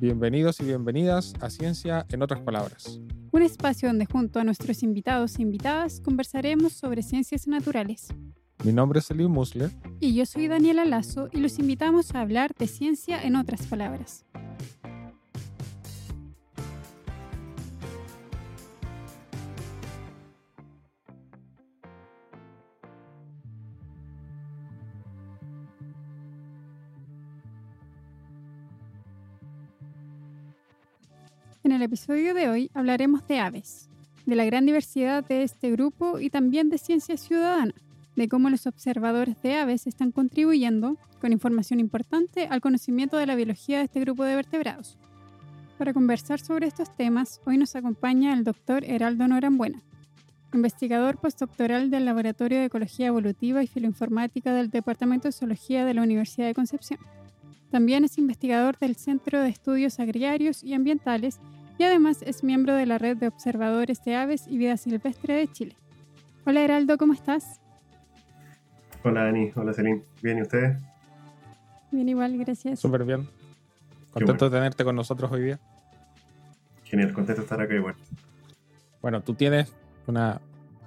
Bienvenidos y bienvenidas a Ciencia en otras palabras. Un espacio donde junto a nuestros invitados e invitadas conversaremos sobre ciencias naturales. Mi nombre es Elie Musler. Y yo soy Daniela Lazo y los invitamos a hablar de ciencia en otras palabras. Episodio de hoy hablaremos de aves, de la gran diversidad de este grupo y también de ciencia ciudadana, de cómo los observadores de aves están contribuyendo, con información importante, al conocimiento de la biología de este grupo de vertebrados. Para conversar sobre estos temas, hoy nos acompaña el doctor Heraldo Norambuena, investigador postdoctoral del Laboratorio de Ecología Evolutiva y Filoinformática del Departamento de Zoología de la Universidad de Concepción. También es investigador del Centro de Estudios Agrarios y Ambientales y además es miembro de la Red de Observadores de Aves y Vida Silvestre de Chile. Hola Heraldo, ¿cómo estás? Hola Dani, hola Celine. ¿Bien y ustedes? Bien igual, gracias. Súper bien. Contento de tenerte con nosotros hoy día. Genial, contento de estar acá igual. Bueno, tú tienes una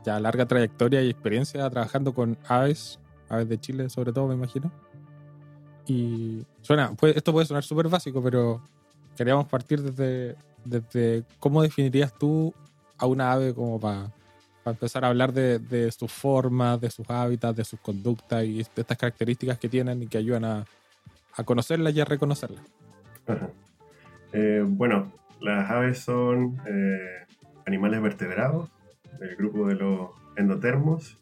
ya larga trayectoria y experiencia trabajando con aves, aves de Chile sobre todo, me imagino. Y suena, esto puede sonar súper básico, pero queríamos partir desde, desde cómo definirías tú a una ave como para empezar a hablar de, de, sus formas, de sus hábitats, de sus conductas y de estas características que tienen y que ayudan a, a conocerlas y a reconocerlas. Eh, bueno, las aves son eh, animales vertebrados del grupo de los endotermos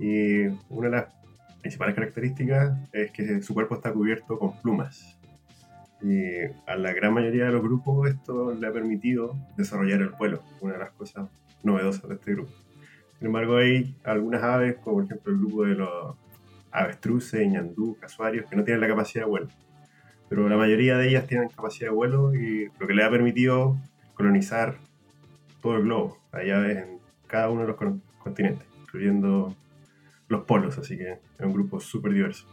y una de las principales características es que su cuerpo está cubierto con plumas. Y a la gran mayoría de los grupos esto le ha permitido desarrollar el vuelo, una de las cosas novedosas de este grupo. Sin embargo, hay algunas aves, como por ejemplo el grupo de los avestruces, ñandú, casuarios, que no tienen la capacidad de vuelo. Pero la mayoría de ellas tienen capacidad de vuelo y lo que le ha permitido colonizar todo el globo. Hay aves en cada uno de los continentes, incluyendo los polos, así que es un grupo súper diverso.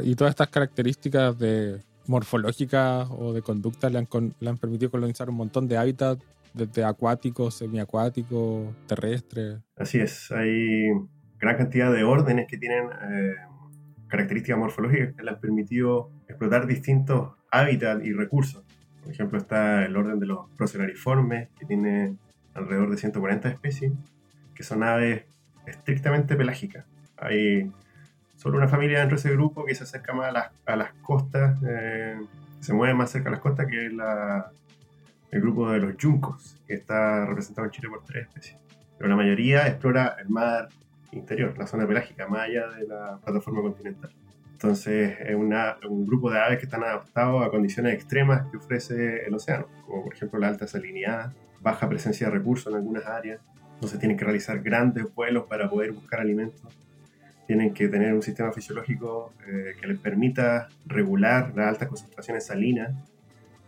y todas estas características de morfológicas o de conducta le han, le han permitido colonizar un montón de hábitats, desde acuáticos, semiacuáticos, terrestres. Así es, hay gran cantidad de órdenes que tienen eh, características morfológicas que le han permitido explotar distintos hábitats y recursos. Por ejemplo, está el orden de los procelariformes, que tiene alrededor de 140 especies, que son aves estrictamente pelágicas. Hay solo una familia dentro de ese grupo que se acerca más a las, a las costas, eh, se mueve más cerca a las costas, que es la, el grupo de los yuncos, que está representado en Chile por tres especies. Pero la mayoría explora el mar interior, la zona pelágica, más allá de la plataforma continental. Entonces es una, un grupo de aves que están adaptados a condiciones extremas que ofrece el océano, como por ejemplo la alta salinidad, baja presencia de recursos en algunas áreas, entonces tienen que realizar grandes vuelos para poder buscar alimentos tienen que tener un sistema fisiológico eh, que les permita regular las altas concentraciones salinas.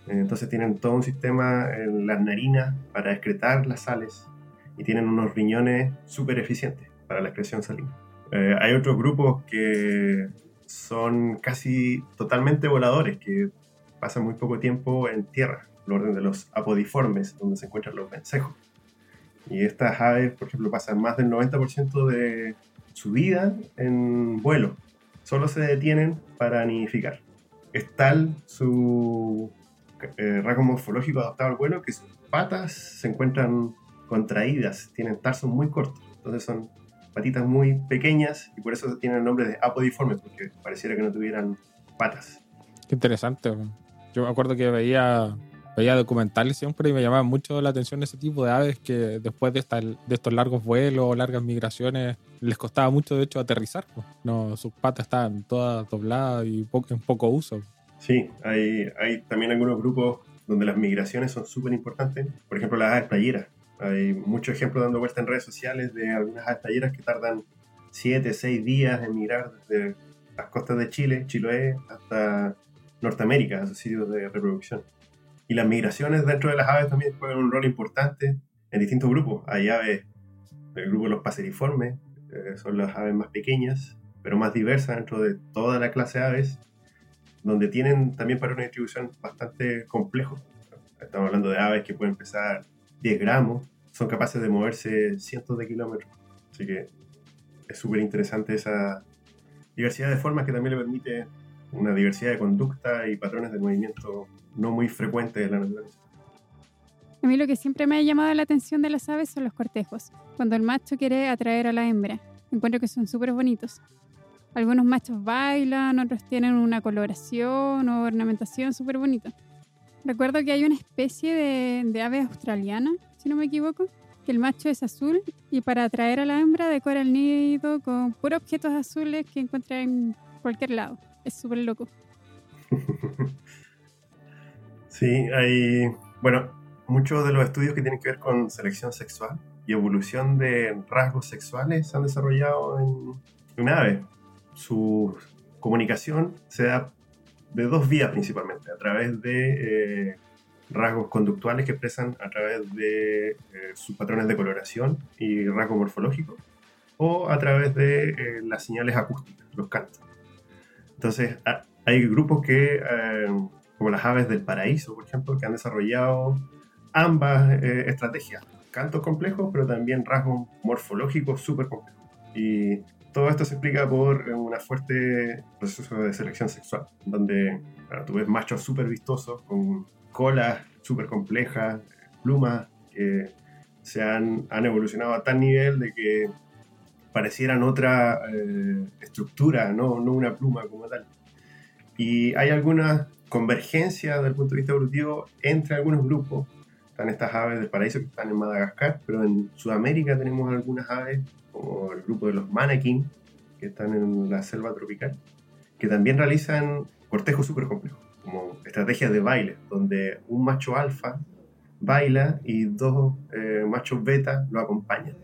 Eh, entonces tienen todo un sistema en las narinas para excretar las sales y tienen unos riñones súper eficientes para la excreción salina. Eh, hay otros grupos que son casi totalmente voladores, que pasan muy poco tiempo en tierra, el orden de los apodiformes, donde se encuentran los vencejos. Y estas aves, por ejemplo, pasan más del 90% de su vida en vuelo. Solo se detienen para nidificar. Es tal su eh, rasgo morfológico adaptado al vuelo que sus patas se encuentran contraídas, tienen tarsos muy cortos. Entonces son patitas muy pequeñas y por eso tienen el nombre de apodiformes, porque pareciera que no tuvieran patas. Qué interesante. Yo me acuerdo que veía veía documentales siempre y me llamaba mucho la atención ese tipo de aves que después de, estos largos vuelos, largas migraciones, les costaba mucho de hecho aterrizar. No, sus patas estaban todas dobladas y en poco uso. Sí, hay, hay también algunos grupos donde las migraciones son súper importantes. Por ejemplo, las aves playeras. Hay muchos ejemplos dando vuelta en redes sociales de algunas aves playeras que tardan 7, 6 días en migrar desde las costas de Chile, Chiloé, hasta Norteamérica, a sus sitios de reproducción. Y las migraciones dentro de las aves también juegan un rol importante en distintos grupos. Hay aves del grupo de los paseriformes, eh, son las aves más pequeñas, pero más diversas dentro de toda la clase de aves, donde tienen también para una distribución bastante complejo. Estamos hablando de aves que pueden pesar 10 gramos, son capaces de moverse cientos de kilómetros. Así que es súper interesante esa diversidad de formas que también le permite una diversidad de conducta y patrones de movimiento no muy frecuentes en la naturaleza. A mí lo que siempre me ha llamado la atención de las aves son los cortejos, cuando el macho quiere atraer a la hembra. Encuentro que son súper bonitos. Algunos machos bailan, otros tienen una coloración o ornamentación súper bonita. Recuerdo que hay una especie de, de ave australiana, si no me equivoco, que el macho es azul y para atraer a la hembra decora el nido con puros objetos azules que encuentra en cualquier lado. Es súper loco. Sí, hay, bueno, muchos de los estudios que tienen que ver con selección sexual y evolución de rasgos sexuales se han desarrollado en, en ave. Su comunicación se da de dos vías principalmente, a través de eh, rasgos conductuales que expresan a través de eh, sus patrones de coloración y rasgo morfológico, o a través de eh, las señales acústicas, los cantos. Entonces, hay grupos que, como las aves del paraíso, por ejemplo, que han desarrollado ambas estrategias, cantos complejos, pero también rasgos morfológicos súper complejos. Y todo esto se explica por un fuerte proceso de selección sexual, donde tú ves machos súper vistosos, con colas súper complejas, plumas que se han, han, evolucionado a tal nivel de que parecieran otra eh, estructura, no, no una pluma como tal. Y hay alguna convergencia desde el punto de vista evolutivo entre algunos grupos. Están estas aves del paraíso que están en Madagascar, pero en Sudamérica tenemos algunas aves como el grupo de los Manakin, que están en la selva tropical, que también realizan cortejos súper complejos, como estrategias de baile, donde un macho alfa baila y dos eh, machos beta lo acompañan.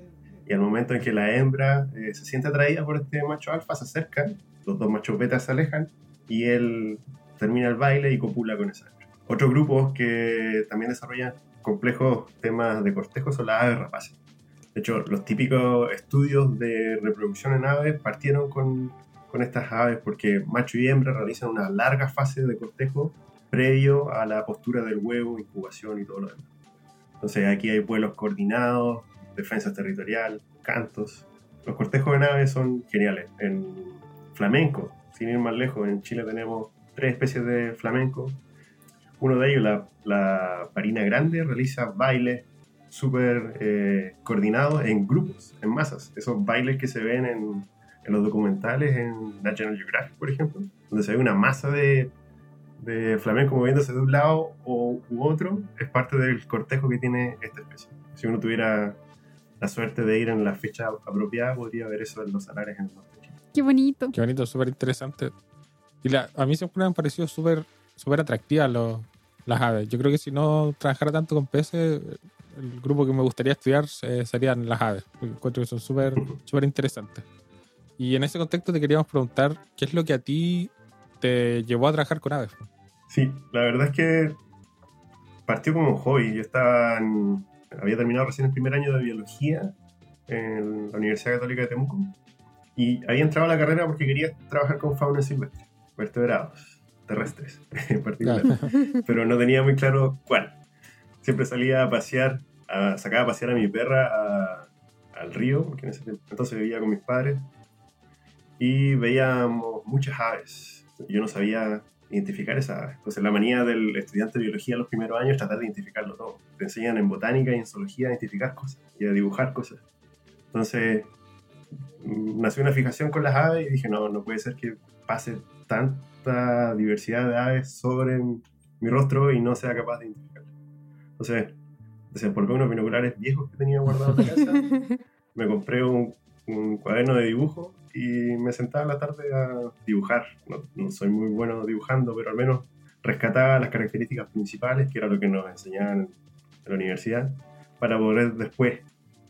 Y al momento en que la hembra eh, se siente atraída por este macho alfa, se acercan, los dos machos beta se alejan y él termina el baile y copula con esa hembra. Otros grupos que también desarrollan complejos temas de cortejo son las aves rapaces de hecho, los típicos estudios de reproducción en aves partieron con, con estas aves porque macho y hembra realizan una larga fase de cortejo previo a la postura del huevo, incubación y todo lo demás. Entonces aquí hay vuelos coordinados, defensa territorial, cantos. Los cortejos en aves son geniales. En flamenco, sin ir más lejos, en Chile tenemos tres especies de flamenco. Uno de ellos, la, la parina grande, realiza bailes súper eh, coordinados en grupos, en masas. Esos bailes que se ven en, en, los documentales en National Geographic, por ejemplo, donde se ve una masa de, de flamenco moviéndose de un lado u otro, es parte del cortejo que tiene esta especie. Si uno tuviera la suerte de ir en la fecha apropiada, podría ver eso en los salares en el norte. Qué bonito. Qué bonito, súper interesante. Y la, a mí siempre me han parecido súper súper atractivas las aves. Yo creo que si no trabajara tanto con peces, el grupo que me gustaría estudiar eh, serían las aves. Encuentro que son súper súper interesantes. Y en ese contexto te queríamos preguntar, ¿qué es lo que a ti te llevó a trabajar con aves? Sí, la verdad es que partió como un hobby. Yo estaba había terminado recién el primer año de biología en la Universidad Católica de Temuco. Y había entrado a la carrera porque quería trabajar con fauna silvestre, vertebrados, terrestres en particular, pero no tenía muy claro cuál. Siempre salía a pasear, a, sacaba a pasear a mi perra al río, porque en ese entonces vivía con mis padres, y veíamos muchas aves. Yo no sabía identificar aves. Entonces la manía del estudiante de biología en los primeros años es tratar de identificarlo todo. Te enseñan en botánica y en zoología a identificar cosas y a dibujar cosas. Entonces mm, nació una fijación con las aves y dije, no, no puede ser que pase tanta diversidad de aves sobre mi rostro y no sea capaz de identificar. Entonces, desempolvé unos binoculares viejos que tenía guardados en la casa, me compré un, cuaderno de dibujo y me sentaba en la tarde a dibujar. No, soy muy bueno dibujando, pero al menos rescataba las características principales, que era lo que nos enseñaban en la universidad, para poder después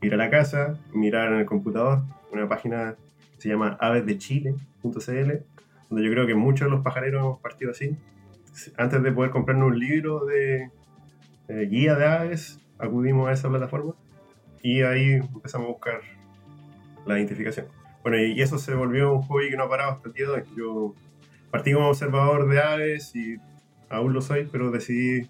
ir a la casa, mirar en el computador una página que se llama avesdechile.cl, donde yo creo que muchos de los pajareros hemos partido así. Antes de poder comprarnos un libro de eh, guía de aves, acudimos a esa plataforma y ahí empezamos a buscar la identificación. Bueno, y eso se volvió un hobby que no ha parado hasta el día de hoy. Yo partí como observador de aves y aún lo soy, pero decidí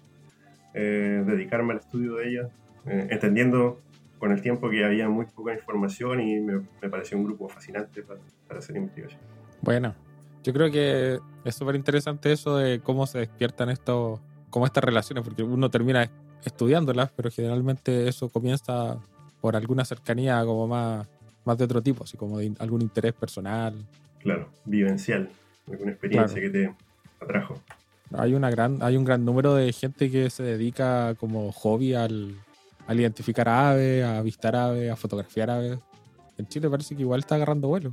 eh, dedicarme al estudio de ellas, eh, entendiendo con el tiempo que había muy poca información y me, pareció un grupo fascinante para, para hacer investigación. Bueno, yo creo que es súper interesante eso de cómo se despiertan estos, como estas relaciones, porque uno termina estudiándolas, pero generalmente eso comienza por alguna cercanía como más, más de otro tipo, así como de algún interés personal. Claro, vivencial, alguna experiencia que te atrajo. Hay, una gran, hay un gran número de gente que se dedica como hobby al, al identificar aves, a avistar aves, a fotografiar aves. En Chile parece que igual está agarrando vuelo.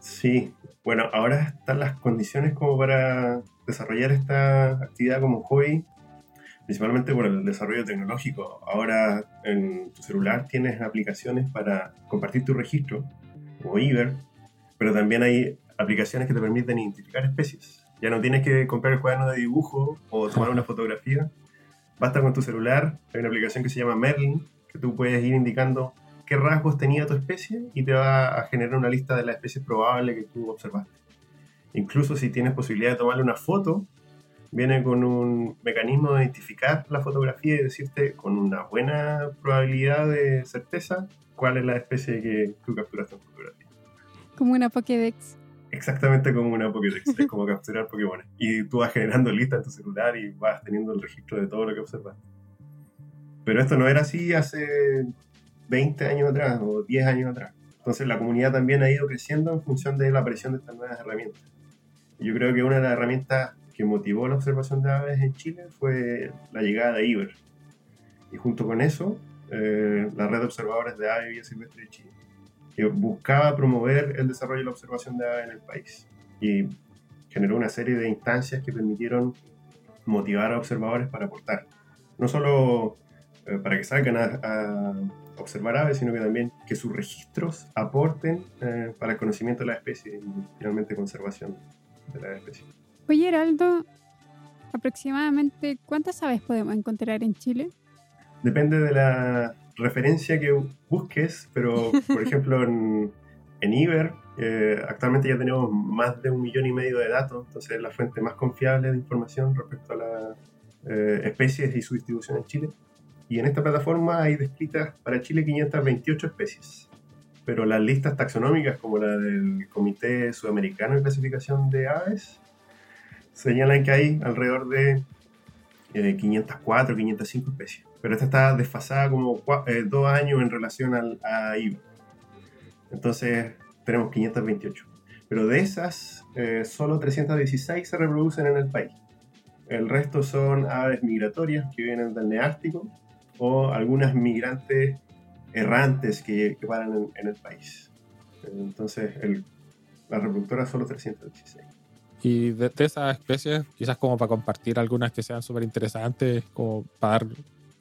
Sí, bueno, ahora están las condiciones como para desarrollar esta actividad como hobby, principalmente por el desarrollo tecnológico. Ahora en tu celular tienes aplicaciones para compartir tu registro, como Iber, pero también hay aplicaciones que te permiten identificar especies. Ya no tienes que comprar el cuaderno de dibujo o tomar una fotografía. Basta con tu celular. Hay una aplicación que se llama Merlin, que tú puedes ir indicando qué rasgos tenía tu especie y te va a generar una lista de las especies probables que tú observaste. Incluso si tienes posibilidad de tomarle una foto, viene con un mecanismo de identificar la fotografía y decirte con una buena probabilidad de certeza cuál es la especie que tú capturaste en fotografía. Como una Pokédex. Exactamente como una Pokédex, es como capturar Pokémon. Y tú vas generando listas en tu celular y vas teniendo el registro de todo lo que observas. Pero esto no era así hace 20 años atrás o 10 años atrás. Entonces la comunidad también ha ido creciendo en función de la aparición de estas nuevas herramientas. Yo creo que una de las herramientas que motivó la observación de aves en Chile fue la llegada de IBER. Y junto con eso, eh, la red de observadores de aves y silvestre de Chile que buscaba promover el desarrollo y la observación de aves en el país. Y generó una serie de instancias que permitieron motivar a observadores para aportar. No solo eh, para que salgan a, observar aves, sino que también que sus registros aporten eh, para el conocimiento de la especie y finalmente conservación de la especie. Oye, Heraldo, aproximadamente ¿cuántas aves podemos encontrar en Chile? Depende de la referencia que busques, pero por ejemplo en, en Iber eh, actualmente ya tenemos más de un millón y medio de datos, entonces es la fuente más confiable de información respecto a las eh, especies y su distribución en Chile. Y en esta plataforma hay descritas para Chile 528 especies, pero las listas taxonómicas como la del Comité Sudamericano de Clasificación de Aves señalan que hay alrededor de 504, eh, 505 especies pero esta está desfasada como eh, dos años en relación al, a IVA. Entonces tenemos 528. Pero de esas, eh, solo 316 se reproducen en el país. El resto son aves migratorias que vienen del Neártico o algunas migrantes errantes que, que paran en, el país. Entonces, la reproductora solo 316. Y de, esas especies, quizás como para compartir algunas que sean súper interesantes, como para dar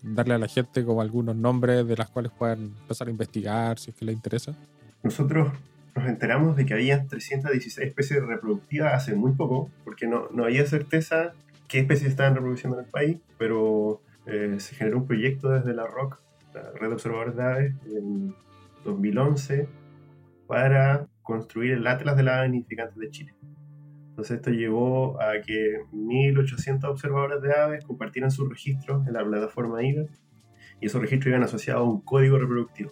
darle a la gente como algunos nombres de las cuales puedan empezar a investigar si es que les interesa? Nosotros nos enteramos de que había 316 especies reproductivas hace muy poco, porque no, no había certeza qué especies estaban reproduciendo en el país, pero eh, se generó un proyecto desde la ROC, la Red de Observadores de Aves, en 2011, para construir el Atlas de las Aves Nidificantes de Chile. Entonces esto llevó a que 1.800 observadores de aves compartieran sus registros en la plataforma IGA y esos registros iban asociados a un código reproductivo.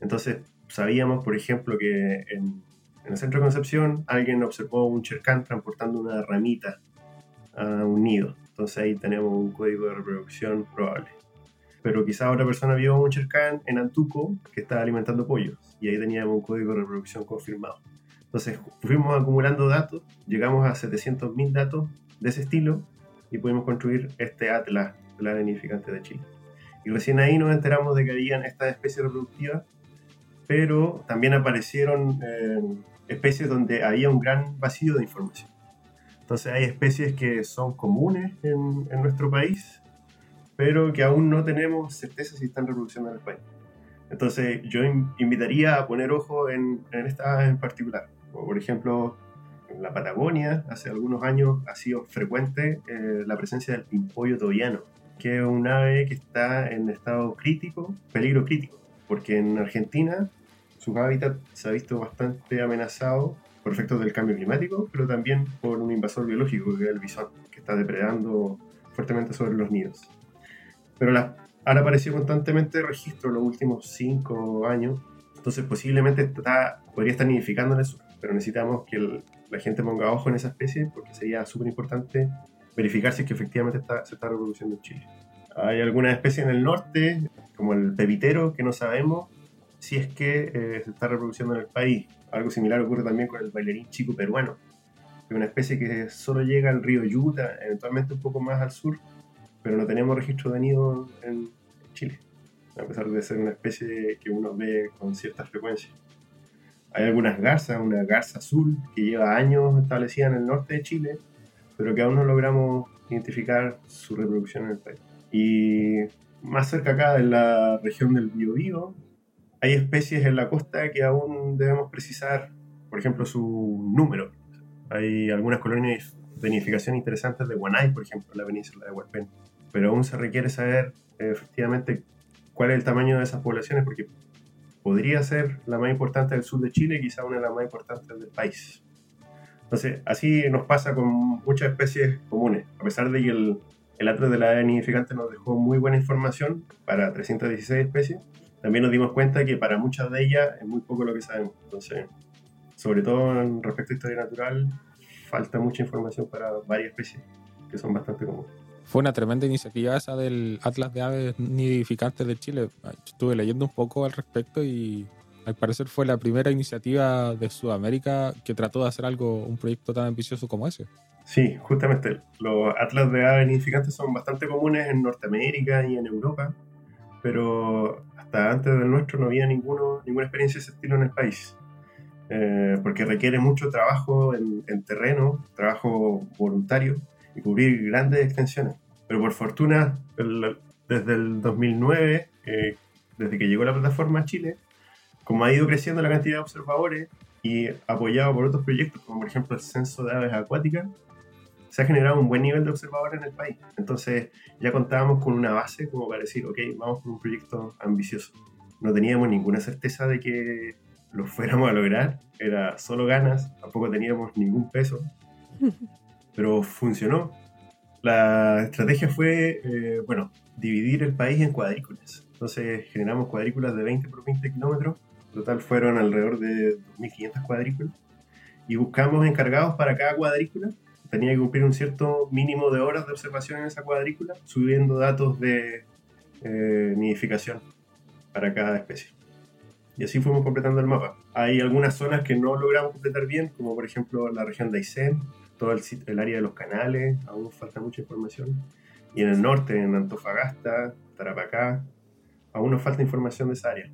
Entonces sabíamos, por ejemplo, que en, el centro de Concepción alguien observó un chercán transportando una ramita a un nido. Entonces ahí tenemos un código de reproducción probable. Pero quizá otra persona vio un chercán en Antuco que estaba alimentando pollos y ahí teníamos un código de reproducción confirmado. Entonces fuimos acumulando datos, llegamos a 700.000 datos de ese estilo y pudimos construir este atlas de la vinificante de Chile. Y recién ahí nos enteramos de que habían estas especies reproductivas, pero también aparecieron eh, especies donde había un gran vacío de información. Entonces hay especies que son comunes en, en nuestro país, pero que aún no tenemos certeza si están reproduciendo en el país. Entonces yo invitaría a poner ojo en, en estas en particular por ejemplo, en la Patagonia, hace algunos años ha sido frecuente eh, la presencia del pimpollo tobiano, que es un ave que está en estado crítico, peligro crítico, porque en Argentina su hábitat se ha visto bastante amenazado por efectos del cambio climático, pero también por un invasor biológico, que es el bisón, que está depredando fuertemente sobre los nidos. Pero la, han aparecido constantemente registros los últimos cinco años, entonces posiblemente está, podría estar nidificando en eso, pero necesitamos que la gente ponga ojo en esa especie porque sería súper importante verificar si es que efectivamente está, se está reproduciendo en Chile. Hay algunas especies en el norte, como el pepitero, que no sabemos si es que eh, se está reproduciendo en el país. Algo similar ocurre también con el bailarín chico peruano, que es una especie que solo llega al río Yuta, eventualmente un poco más al sur, pero no tenemos registro de nido en Chile, a pesar de ser una especie que uno ve con cierta frecuencia. Hay algunas garzas, una garza azul que lleva años establecida en el norte de Chile, pero que aún no logramos identificar su reproducción en el país. Y más cerca acá, en la región del Biobío, hay especies en la costa que aún debemos precisar, por ejemplo, su número. Hay algunas colonias de nidificación interesantes de Guanay, por ejemplo, en la península de Hualpén. Pero aún se requiere saber eh, efectivamente cuál es el tamaño de esas poblaciones, porque podría ser la más importante del sur de Chile, quizá una de las más importantes del país. Entonces, así nos pasa con muchas especies comunes. A pesar de que el, el atlas de la nidificante nos dejó muy buena información para 316 especies, también nos dimos cuenta que para muchas de ellas es muy poco lo que sabemos. Entonces, sobre todo en respecto a historia natural, falta mucha información para varias especies que son bastante comunes. Fue una tremenda iniciativa esa del Atlas de Aves Nidificantes de Chile. Estuve leyendo un poco al respecto y al parecer fue la primera iniciativa de Sudamérica que trató de hacer algo, un proyecto tan ambicioso como ese. Sí, justamente. Los atlas de aves nidificantes son bastante comunes en Norteamérica y en Europa, pero hasta antes del nuestro no había ninguno, ninguna experiencia de ese estilo en el país. Eh, porque requiere mucho trabajo en, en, terreno, trabajo voluntario y cubrir grandes extensiones. Pero por fortuna, el, desde el 2009, eh, desde que llegó la plataforma a Chile, como ha ido creciendo la cantidad de observadores y apoyado por otros proyectos, como por ejemplo el Censo de Aves Acuáticas, se ha generado un buen nivel de observadores en el país. Entonces ya contábamos con una base como para decir, ok, vamos por un proyecto ambicioso. No teníamos ninguna certeza de que lo fuéramos a lograr, era solo ganas, tampoco teníamos ningún peso, pero funcionó. La estrategia fue, eh, bueno, dividir el país en cuadrículas. Entonces generamos cuadrículas de 20 por 20 kilómetros, en total fueron alrededor de 2.500 cuadrículas, y buscamos encargados para cada cuadrícula tenía que cumplir un cierto mínimo de horas de observación en esa cuadrícula, subiendo datos de eh, nidificación para cada especie. Y así fuimos completando el mapa. Hay algunas zonas que no logramos completar bien, como por ejemplo la región de Aysén, todo el, área de los canales, aún falta mucha información. Y en el norte, en Antofagasta, Tarapacá, aún nos falta información de esa área.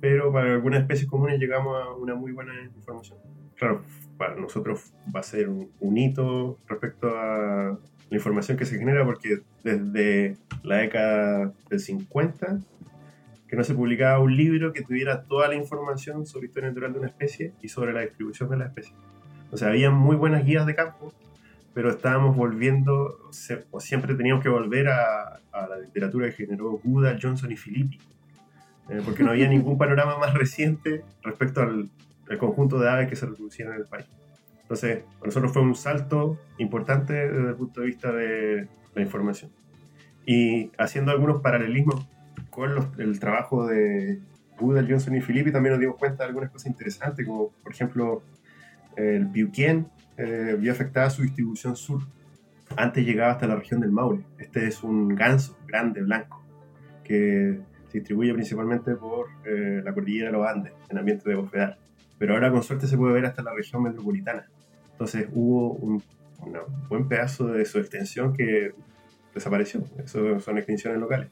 Pero para algunas especies comunes llegamos a una muy buena información. Claro, para nosotros va a ser un, hito respecto a la información que se genera, porque desde la década del 50 que no se publicaba un libro que tuviera toda la información sobre historia natural de una especie y sobre la distribución de la especie. O sea, había muy buenas guías de campo, pero estábamos volviendo, o siempre teníamos que volver a, la literatura que generó Goodall, Johnson y Filippi, eh, porque no había ningún panorama más reciente respecto al, el conjunto de aves que se reproducían en el país. Entonces, para nosotros fue un salto importante desde el punto de vista de la información. Y haciendo algunos paralelismos con el trabajo de Buda, Johnson y Filippi, también nos dimos cuenta de algunas cosas interesantes, como por ejemplo el Piuquén eh, vio afectada su distribución sur. Antes llegaba hasta la región del Maule. Este es un ganso grande, blanco, que se distribuye principalmente por eh, la cordillera de los Andes, en ambiente de bosfedal pero ahora con suerte se puede ver hasta la región metropolitana. Entonces hubo un, buen pedazo de su extensión que desapareció. Eso son extinciones locales.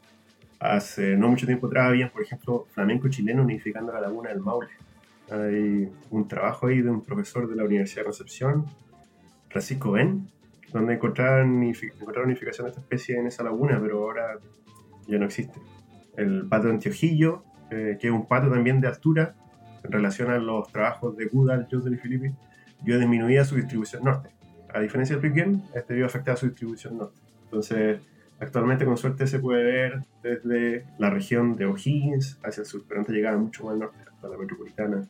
Hace no mucho tiempo atrás había, por ejemplo, flamenco chileno unificando la laguna del Maule. Hay un trabajo ahí de un profesor de la Universidad de Concepción, Francisco Ben, donde encontraron, unificación de esta especie en esa laguna, pero ahora ya no existe. El pato de Antiojillo, eh, que es un pato también de altura, en relación a los trabajos de Goodall, Johnson y Philippi, yo disminuía su distribución norte. A diferencia del Piquen, este vio afectada su distribución norte. Entonces, Actualmente con suerte se puede ver desde la región de O'Higgins hacia el sur, pero antes llegaba mucho más al norte, hasta la metropolitana,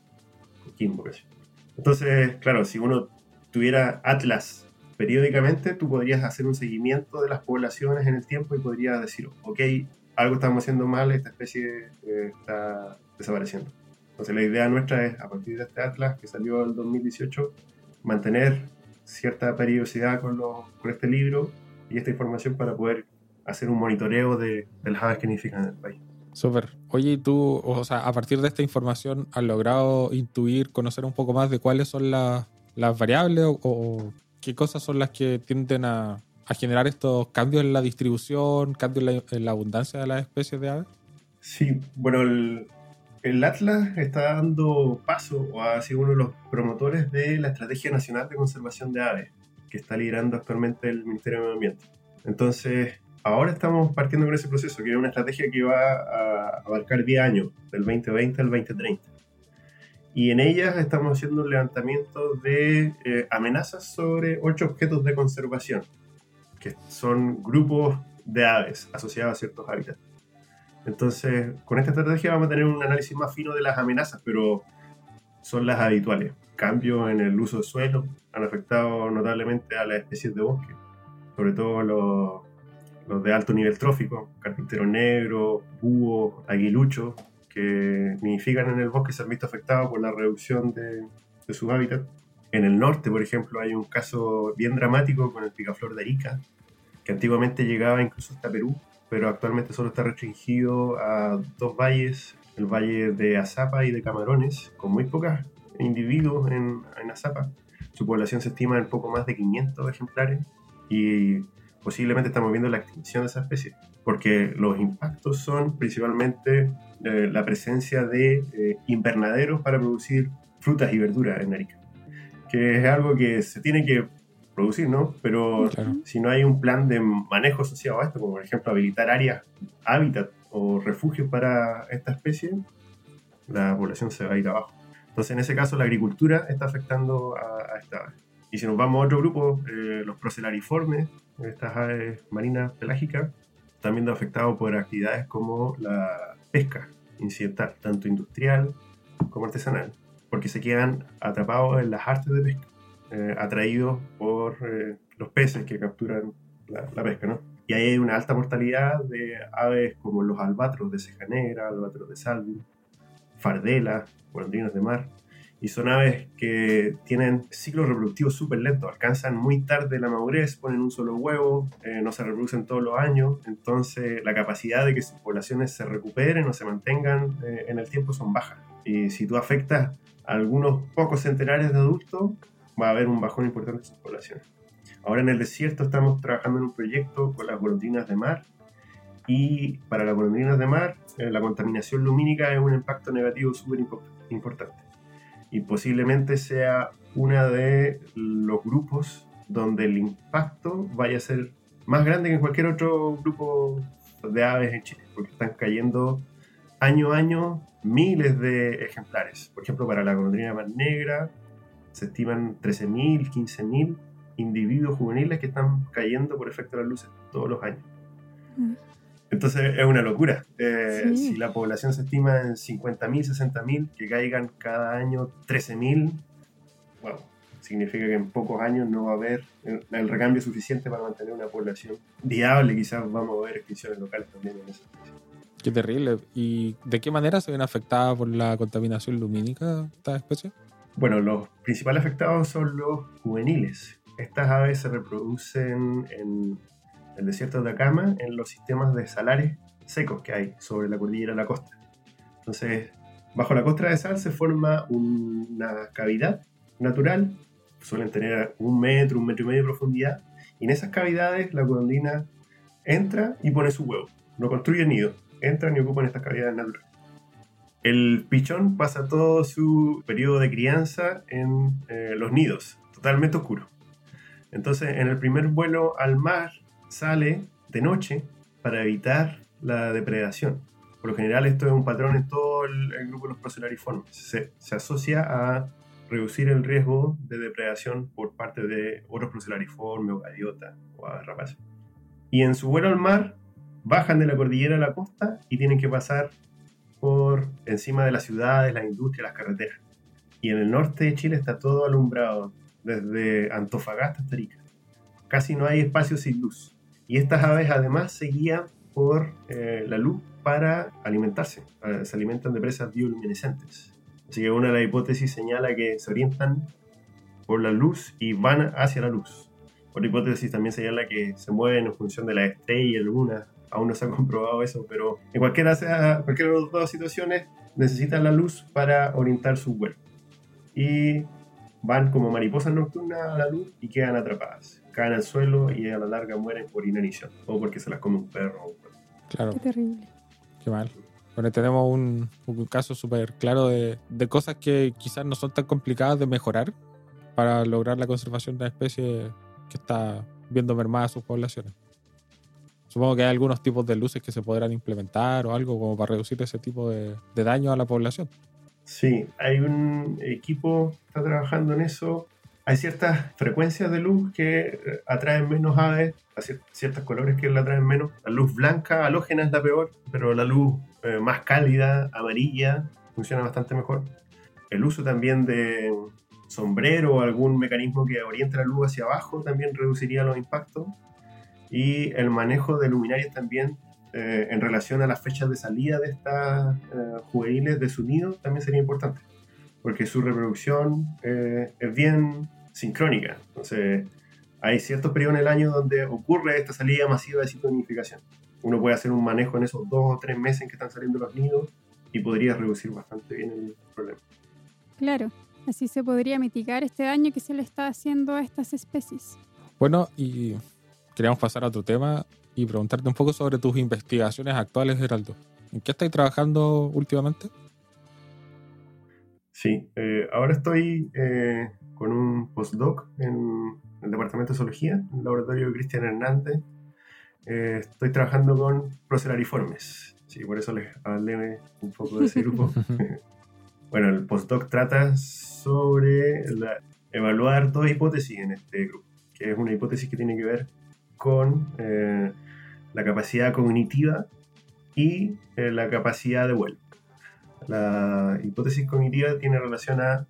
Entonces, claro, si uno tuviera atlas periódicamente, tú podrías hacer un seguimiento de las poblaciones en el tiempo y podrías decir, ok, algo estamos haciendo mal, esta especie eh, está desapareciendo. Entonces la idea nuestra es, a partir de este atlas que salió en 2018, mantener cierta periodicidad con, con este libro y esta información para poder hacer un monitoreo de, las aves que nidifican en el país. Súper. Oye, ¿y tú, o sea, a partir de esta información, has logrado intuir, conocer un poco más de cuáles son las, variables o, qué cosas son las que tienden a, generar estos cambios en la distribución, cambios en la, abundancia de las especies de aves? Sí, bueno, el, el Atlas está dando paso o ha sido uno de los promotores de la Estrategia Nacional de Conservación de Aves, que está liderando actualmente el Ministerio de Medio Ambiente. Entonces, ahora estamos partiendo con ese proceso, que es una estrategia que va a abarcar 10 años, del 2020 al 2030. Y en ellas estamos haciendo un levantamiento de eh, amenazas sobre ocho objetos de conservación, que son grupos de aves asociados a ciertos hábitats. Entonces, con esta estrategia vamos a tener un análisis más fino de las amenazas, pero son las habituales. Cambios en el uso de suelo han afectado notablemente a las especies de bosque, sobre todo los, los de alto nivel trófico, carpintero negro, búho, aguilucho, que nidifican en el bosque se han visto afectados por la reducción de, sus hábitats. En el norte, por ejemplo, hay un caso bien dramático con el picaflor de Arica, que antiguamente llegaba incluso hasta Perú pero actualmente solo está restringido a dos valles, el valle de Azapa y de Camarones, con muy pocos individuos en, en Azapa. Su población se estima en poco más de 500 ejemplares y posiblemente estamos viendo la extinción de esa especie, porque los impactos son principalmente eh, la presencia de eh, invernaderos para producir frutas y verduras en Arica, que es algo que se tiene que producir, ¿no? Pero si no hay un plan de manejo asociado a esto, como por ejemplo habilitar áreas, hábitat o refugios para esta especie, la población se va a ir abajo. Entonces, en ese caso, la agricultura está afectando a, esta. Y si nos vamos a otro grupo, eh, los procelariformes, estas aves marinas pelágicas, también afectados por actividades como la pesca incidental, tanto industrial como artesanal, porque se quedan atrapados en las artes de pesca. Eh, atraídos por eh, los peces que capturan la, pesca, ¿no? Y ahí hay una alta mortalidad de aves como los albatros de ceja negra, albatros de salvi, fardelas, golondrinas de mar, y son aves que tienen ciclos reproductivos súper lentos, alcanzan muy tarde la madurez, ponen un solo huevo, eh, no se reproducen todos los años, entonces la capacidad de que sus poblaciones se recuperen o se mantengan en el tiempo son bajas. Y si tú afectas a algunos pocos centenares de adultos, va a haber un bajón importante en sus poblaciones. Ahora en el desierto estamos trabajando en un proyecto con las golondrinas de mar y para las golondrinas de mar eh, la contaminación lumínica es un impacto negativo súper importante y posiblemente sea uno de los grupos donde el impacto vaya a ser más grande que en cualquier otro grupo de aves en Chile, porque están cayendo año a año miles de ejemplares. Por ejemplo, para la golondrina mar negra se estiman 13.000, 15.000 individuos juveniles que están cayendo por efecto de las luces todos los años. Mm. Entonces es una locura. Eh, si la población se estima en 50.000, 60.000, que caigan cada año 13.000, bueno, significa que en pocos años no va a haber el recambio suficiente para mantener una población viable. Quizás vamos a ver extinciones locales también en esa especie. Qué terrible. ¿Y de qué manera se ven afectadas por la contaminación lumínica estas especies? Bueno, los principales afectados son los juveniles. Estas aves se reproducen en el desierto de Atacama, en los sistemas de salares secos que hay sobre la cordillera de la costa. Entonces, bajo la costra de sal se forma una cavidad natural, suelen tener un metro, un metro y medio de profundidad, y en esas cavidades la golondrina entra y pone su huevo. No construye nido, entran y ocupan estas cavidades naturales. El pichón pasa todo su periodo de crianza en eh, los nidos, totalmente oscuro. Entonces, en el primer vuelo al mar sale de noche para evitar la depredación. Por lo general, esto es un patrón en todo el, grupo de los procelariformes. Se, se, asocia a reducir el riesgo de depredación por parte de otros procelariformes o gaviotas o rapaces. Y en su vuelo al mar, bajan de la cordillera a la costa y tienen que pasar por encima de las ciudades, las industrias, las carreteras. Y en el norte de Chile está todo alumbrado, desde Antofagasta hasta Arica. Casi no hay espacio sin luz. Y estas aves además se guían por eh, la luz para alimentarse. Eh, se alimentan de presas bioluminescentes. Así que una de las hipótesis señala que se orientan por la luz y van hacia la luz. Otra hipótesis también señala que se mueven en función de la estrella luna. Aún no se ha comprobado eso, pero en cualquiera, sea, cualquiera de las dos situaciones necesitan la luz para orientar su vuelo. Y van como mariposas nocturnas a la luz y quedan atrapadas. Caen al suelo y a la larga mueren por inanición o porque se las come un perro. Claro, Qué terrible. qué mal. Bueno, tenemos un, un caso súper claro de, de cosas que quizás no son tan complicadas de mejorar para lograr la conservación de la especie que está viendo mermadas sus poblaciones. Supongo que hay algunos tipos de luces que se podrán implementar o algo como para reducir ese tipo de, de daño a la población. Sí, hay un equipo que está trabajando en eso. Hay ciertas frecuencias de luz que eh, atraen menos aves, ciertos colores que la atraen menos. La luz blanca, halógena es la peor, pero la luz eh, más cálida, amarilla, funciona bastante mejor. El uso también de sombrero o algún mecanismo que oriente la luz hacia abajo también reduciría los impactos. Y el manejo de luminarias también eh, en relación a las fechas de salida de estas eh, juveniles de su nido también sería importante, porque su reproducción eh, es bien sincrónica. Entonces, hay ciertos periodos en el año donde ocurre esta salida masiva de citonificación. Uno puede hacer un manejo en esos dos o tres meses en que están saliendo los nidos y podría reducir bastante bien el problema. Claro, así se podría mitigar este daño que se le está haciendo a estas especies. Bueno, y queríamos pasar a otro tema y preguntarte un poco sobre tus investigaciones actuales, Geraldo. ¿En qué estáis trabajando últimamente? Sí, eh, ahora estoy eh, con un postdoc en el Departamento de Zoología, en el laboratorio de Cristian Hernández. Eh, estoy trabajando con Procerariformes. Sí, por eso les hablé un poco de ese grupo. bueno, el postdoc trata sobre la- evaluar dos hipótesis en este grupo, que es una hipótesis que tiene que ver con eh, la capacidad cognitiva y eh, la capacidad de vuelo. La hipótesis cognitiva tiene relación a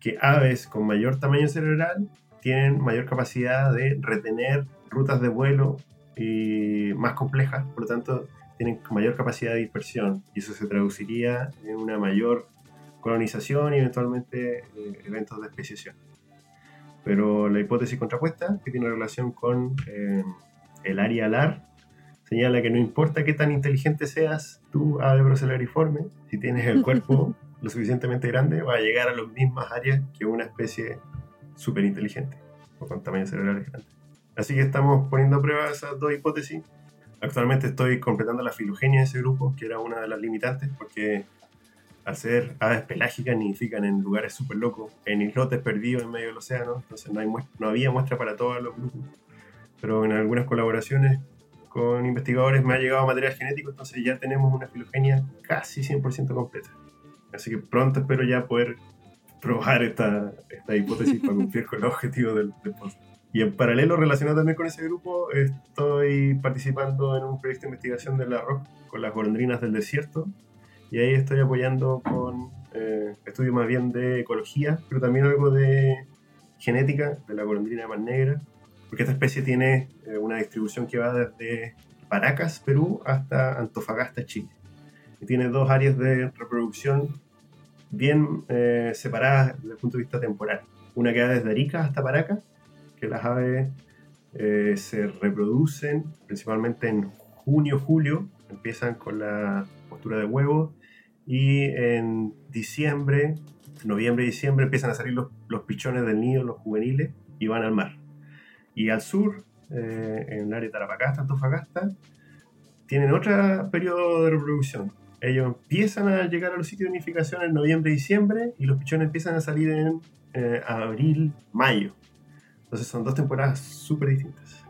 que aves con mayor tamaño cerebral tienen mayor capacidad de retener rutas de vuelo y más complejas, por lo tanto tienen mayor capacidad de dispersión y eso se traduciría en una mayor colonización y eventualmente eh, eventos de especiación. Pero la hipótesis contrapuesta, que tiene relación con eh, el área alar, señala que no importa qué tan inteligente seas tú, ave procelariforme, si tienes el cuerpo lo suficientemente grande, va a llegar a las mismas áreas que una especie súper inteligente o con tamaño cerebral grande. Así que estamos poniendo a prueba esas dos hipótesis. Actualmente estoy completando la filogenia de ese grupo, que era una de las limitantes, porque al ser aves pelágicas nidifican en lugares súper locos, en islotes perdidos en medio del océano, entonces no, hay muestra- no había muestra para todos los grupos. Pero en algunas colaboraciones con investigadores me ha llegado material genético, entonces ya tenemos una filogenia casi 100% completa. Así que pronto espero ya poder probar esta, esta hipótesis para cumplir con los objetivos del, del post. Y en paralelo, relacionado también con ese grupo, estoy participando en un proyecto de investigación del arroz con las golondrinas del desierto. Y ahí estoy apoyando con eh, estudios más bien de ecología, pero también algo de genética de la golondrina más negra, porque esta especie tiene eh, una distribución que va desde Paracas, Perú, hasta Antofagasta, Chile. Y tiene dos áreas de reproducción bien eh, separadas desde el punto de vista temporal. Una que va desde Arica hasta Paracas, que las aves eh, se reproducen principalmente en junio, julio, empiezan con la postura de huevo y en diciembre, noviembre diciembre empiezan a salir los, los pichones del nido, los juveniles, y van al mar. Y al sur, eh, en el área de Tarapacasta, Antofagasta, tienen otro periodo de reproducción. Ellos empiezan a llegar a los sitios de unificación en noviembre y diciembre y los pichones empiezan a salir en eh, abril, mayo. Entonces son dos temporadas súper distintas.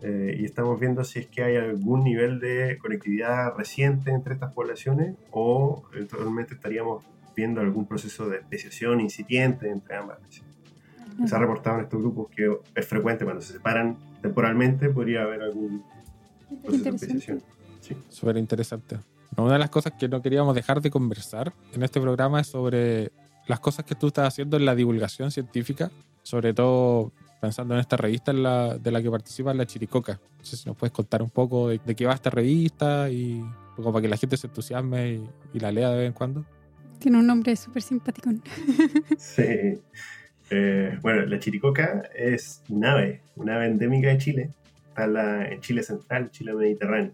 Eh, y estamos viendo si es que hay algún nivel de conectividad reciente entre estas poblaciones o eventualmente estaríamos viendo algún proceso de especiación incipiente entre ambas especies. Se ha reportado en estos grupos que es frecuente cuando se separan temporalmente, podría haber algún proceso de especiación. Sí. Súper interesante. Una de las cosas que no queríamos dejar de conversar en este programa es sobre las cosas que tú estás haciendo en la divulgación científica, sobre todo pensando en esta revista en la, de la que participa la Chiricoca. No sé si nos puedes contar un poco de, de qué va esta revista y como para que la gente se entusiasme y, y la lea de vez en cuando. Tiene un nombre súper simpático. Sí. Eh, bueno, la chiricoca es un ave, una ave endémica de Chile. Está en, la- en Chile central, Chile mediterráneo.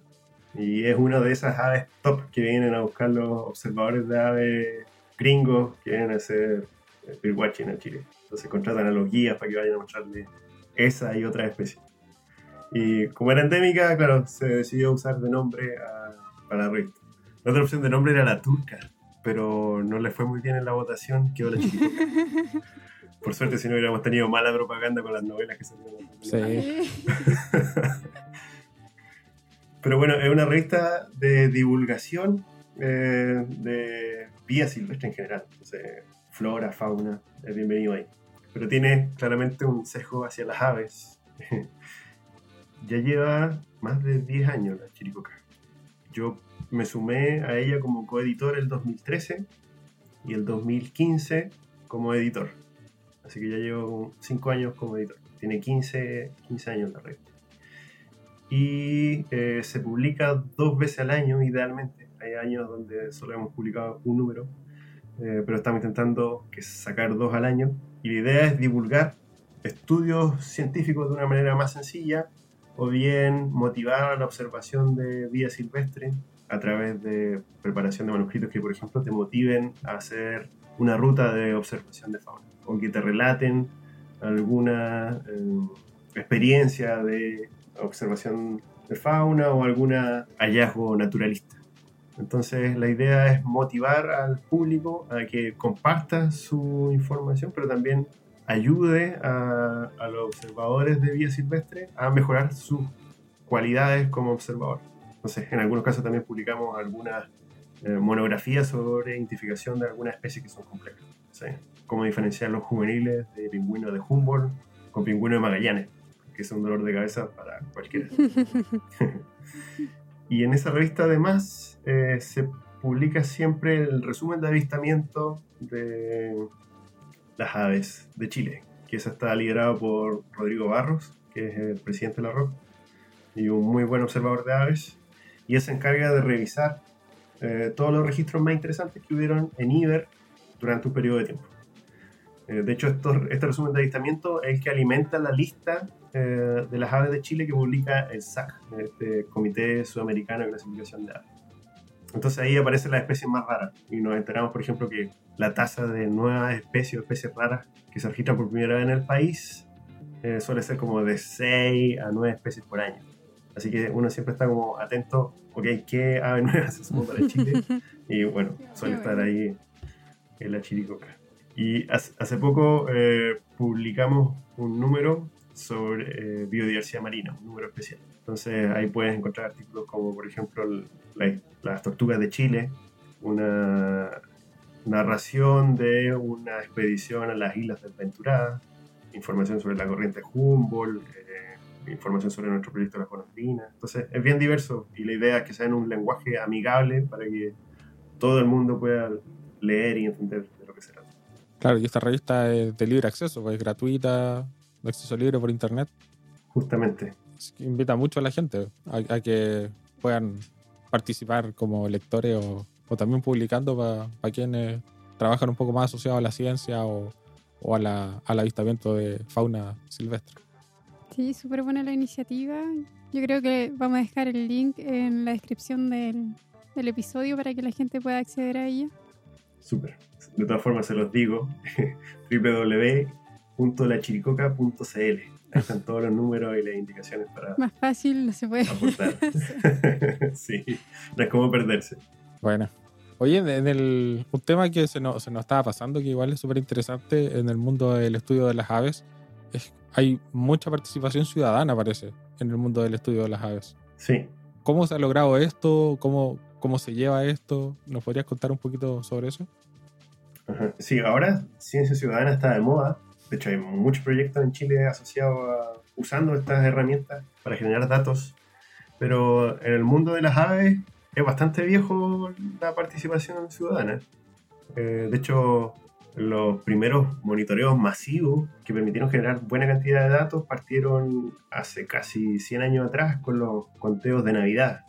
Y es una de esas aves top que vienen a buscar los observadores de aves gringos que vienen a hacer eh, birdwatching a Chile. Entonces contratan a los guías para que vayan a mostrarles esa y otras especies. Y como era endémica, claro, se decidió usar de nombre a- para la. La otra opción de nombre era la turca, pero no le fue muy bien en la votación, quedó la chiricoca. Por suerte, si no hubiéramos tenido mala propaganda con las novelas que salieron. Sí. Pero bueno, es una revista de divulgación eh, de vida silvestre en general. Entonces, flora, fauna, es bienvenido ahí. Pero tiene claramente un sesgo hacia las aves. ya lleva más de 10 años la Chiricoca. Yo me sumé a ella como coeditor el 2013 y el 2015 como editor. Así que ya llevo 5 años como editor. Tiene 15, 15 años la revista. Y eh, se publica dos veces al año, idealmente. Hay años donde solo hemos publicado un número, eh, pero estamos intentando que sacar dos al año. Y la idea es divulgar estudios científicos de una manera más sencilla o bien motivar la observación de vida silvestre a través de preparación de manuscritos que, por ejemplo, te motiven a hacer una ruta de observación de fauna o que te relaten alguna eh, experiencia de observación de fauna o algún hallazgo naturalista. Entonces la idea es motivar al público a que comparta su información, pero también ayude a, los observadores de vida silvestre a mejorar sus cualidades como observador. Entonces, en algunos casos también publicamos algunas eh, monografías sobre identificación de algunas especies que son complejas. Cómo diferenciar los juveniles de pingüino de Humboldt con pingüino de Magallanes, que es un dolor de cabeza para cualquiera. y en esa revista además eh, se publica siempre el resumen de avistamiento de las aves de Chile, que eso está liderado por Rodrigo Barros, que es el presidente de la ROC, y un muy buen observador de aves, y él se encarga de revisar eh, todos los registros más interesantes que hubieron en IBER durante un periodo de tiempo. Eh, de hecho, estos, este resumen de avistamiento es el que alimenta la lista eh, de las aves de Chile que publica el SAC, este Comité Sudamericano de Clasificación de Aves. Entonces ahí aparecen las especies más raras y nos enteramos, por ejemplo, que la tasa de nuevas especies o especies raras que se registran por primera vez en el país eh, suele ser como de 6 a 9 especies por año. Así que uno siempre está como atento, ok, ¿qué ave nueva se sumó para Chile? Y bueno, suele estar ahí en la chiricoca. Y hace, poco eh, publicamos un número sobre eh, biodiversidad marina, un número especial. Entonces ahí puedes encontrar artículos como, por ejemplo, la- las tortugas de Chile, una narración de una expedición a las Islas del Venturada, información sobre la corriente Humboldt, eh, información sobre nuestro proyecto de la Golondrina. Entonces es bien diverso y la idea es que sea en un lenguaje amigable para que todo el mundo pueda leer y entender Claro, y esta revista es de libre acceso, pues es gratuita, de acceso libre por internet. Justamente. Invita mucho a la gente a, a que puedan participar como lectores o, o también publicando para quienes trabajan un poco más asociados a la ciencia o, o a la- al avistamiento de fauna silvestre. Sí, súper buena la iniciativa. Yo creo que vamos a dejar el link en la descripción del, del episodio para que la gente pueda acceder a ella. Súper. De todas formas, se los digo: www.lachiricoca.cl. Ahí están todos los números y las indicaciones para Más fácil no se puede. aportar. sí, no es como perderse. Bueno. Oye, en el, un tema que se nos, se nos estaba pasando, que igual es súper interesante en el mundo del estudio de las aves, es hay mucha participación ciudadana, parece, en el mundo del estudio de las aves. Sí, ¿Cómo se ha logrado esto? ¿Cómo, cómo se lleva esto? ¿Nos podrías contar un poquito sobre eso? Sí, ahora ciencia ciudadana está de moda. De hecho, hay muchos proyectos en Chile asociados a usando estas herramientas para generar datos. pero en el mundo de las aves es bastante viejo la participación ciudadana. Eh, de hecho, los primeros monitoreos masivos que permitieron generar buena cantidad de datos partieron hace casi 100 años atrás con los conteos de Navidad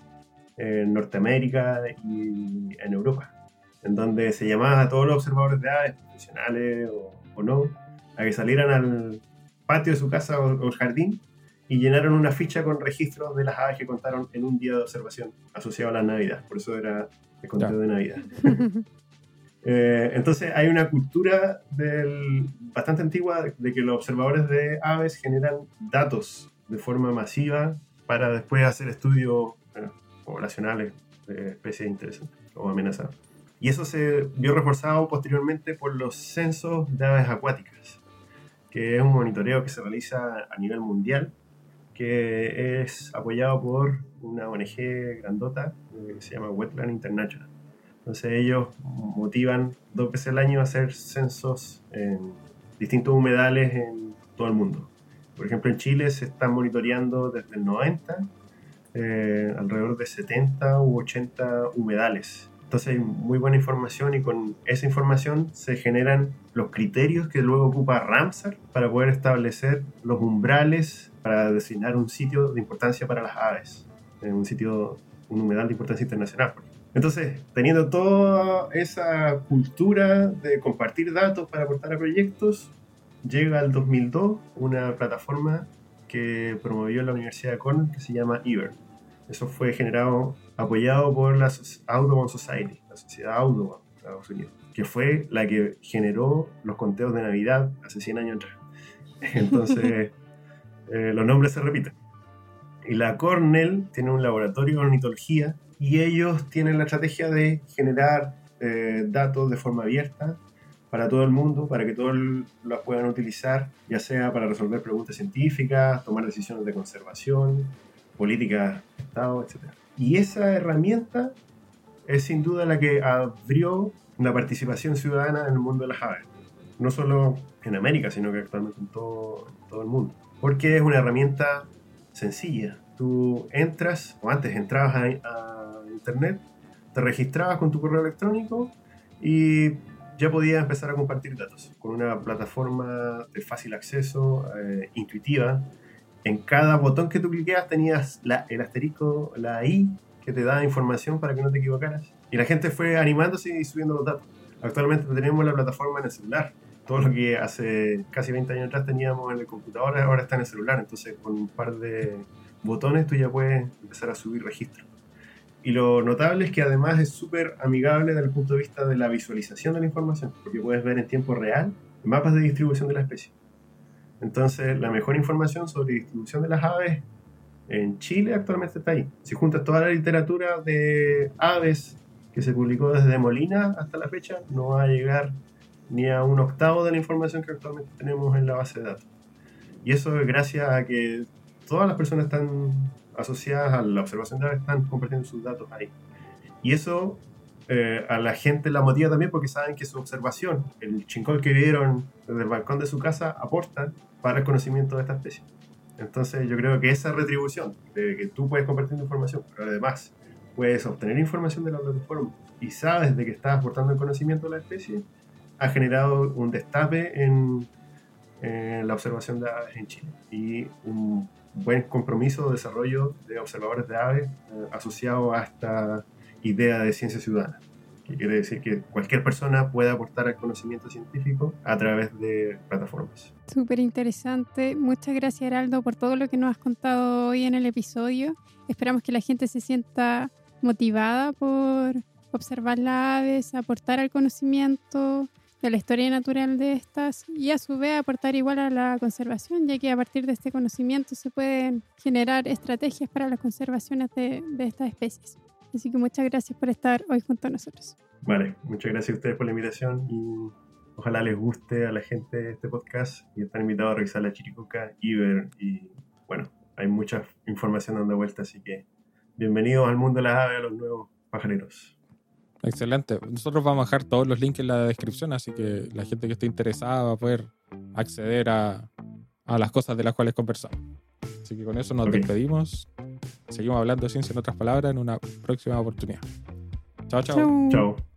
en Norteamérica y en Europa, en donde se llamaba a todos los observadores de aves, profesionales o, no, a que salieran al patio de su casa o, o jardín y llenaron una ficha con registros de las aves que contaron en un día de observación asociado a la Navidad. Por eso era el conteo de Navidad. Eh, entonces hay una cultura del, bastante antigua de que los observadores de aves generan datos de forma masiva para después hacer estudios poblacionales de especies interesantes o amenazadas. Y eso se vio reforzado posteriormente por los censos de aves acuáticas, que es un monitoreo que se realiza a nivel mundial, que es apoyado por una ONG grandota eh, que se llama Wetland International. Entonces ellos motivan dos veces al año a hacer censos en distintos humedales en todo el mundo. Por ejemplo, en Chile se están monitoreando desde el 90 eh, alrededor de 70 u 80 humedales. Entonces hay muy buena información y con esa información se generan los criterios que luego ocupa Ramsar para poder establecer los umbrales para designar un sitio de importancia para las aves, un sitio, un humedal de importancia internacional. Entonces, teniendo toda esa cultura de compartir datos para aportar a proyectos, llega el 2002 una plataforma que promovió la Universidad de Cornell que se llama IBER. Eso fue generado, apoyado por la Audubon Society, la sociedad Audubon de Estados Unidos, que fue la que generó los conteos de Navidad hace 100 años atrás. Entonces, eh, los nombres se repiten. Y la Cornell tiene un laboratorio de ornitología y ellos tienen la estrategia de generar eh, datos de forma abierta para todo el mundo, para que todos los puedan utilizar, ya sea para resolver preguntas científicas, tomar decisiones de conservación, políticas de Estado, etc. Y esa herramienta es sin duda la que abrió una participación ciudadana en el mundo de las aves, no solo en América, sino que actualmente en todo, en todo el mundo, porque es una herramienta sencilla. Tú entras, o antes entrabas a internet, te registrabas con tu correo electrónico y ya podías empezar a compartir datos con una plataforma de fácil acceso, eh, intuitiva. En cada botón que tú cliqueas tenías la, el asterisco, la I, que te da información para que no te equivocaras. Y la gente fue animándose y subiendo los datos. Actualmente tenemos la plataforma en el celular. Todo lo que hace casi 20 años atrás teníamos en el computador ahora está en el celular. Entonces con un par de botones tú ya puedes empezar a subir registros. Y lo notable es que además es súper amigable desde el punto de vista de la visualización de la información, porque puedes ver en tiempo real mapas de distribución de la especie. Entonces, la mejor información sobre distribución de las aves en Chile actualmente está ahí. Si juntas toda la literatura de aves que se publicó desde Molina hasta la fecha, no va a llegar ni a un octavo de la información que actualmente tenemos en la base de datos. Y eso es gracias a que todas las personas están asociadas a la observación de aves están compartiendo sus datos ahí. Y eso eh, a la gente la motiva también porque saben que su observación, el chincol que vieron desde el balcón de su casa, aporta para el conocimiento de esta especie. Entonces yo creo que esa retribución de que tú puedes compartir información, pero además puedes obtener información de la plataforma y sabes de que estás aportando el conocimiento de la especie, ha generado un destape en, en la observación de aves en Chile y un buen compromiso de desarrollo de observadores de aves eh, asociado a esta idea de ciencia ciudadana, que quiere decir que cualquier persona puede aportar al conocimiento científico a través de plataformas. Súper interesante. Muchas gracias, Heraldo, por todo lo que nos has contado hoy en el episodio. Esperamos que la gente se sienta motivada por observar las aves, aportar al conocimiento de la historia natural de estas y a su vez aportar igual a la conservación, ya que a partir de este conocimiento se pueden generar estrategias para las conservaciones de, de estas especies. Así que muchas gracias por estar hoy junto a nosotros. Vale, muchas gracias a ustedes por la invitación y ojalá les guste a la gente este podcast y están invitados a revisar la Chiricoca, Iber y bueno, hay mucha información dando vuelta, así que bienvenidos al mundo de las aves, a los nuevos pajareros. Excelente. Nosotros vamos a dejar todos los links en la descripción, así que la gente que esté interesada va a poder acceder a, a las cosas de las cuales conversamos. Así que con eso nos despedimos. seguimos hablando de ciencia en otras palabras en una próxima oportunidad. Chao, chao. Chao.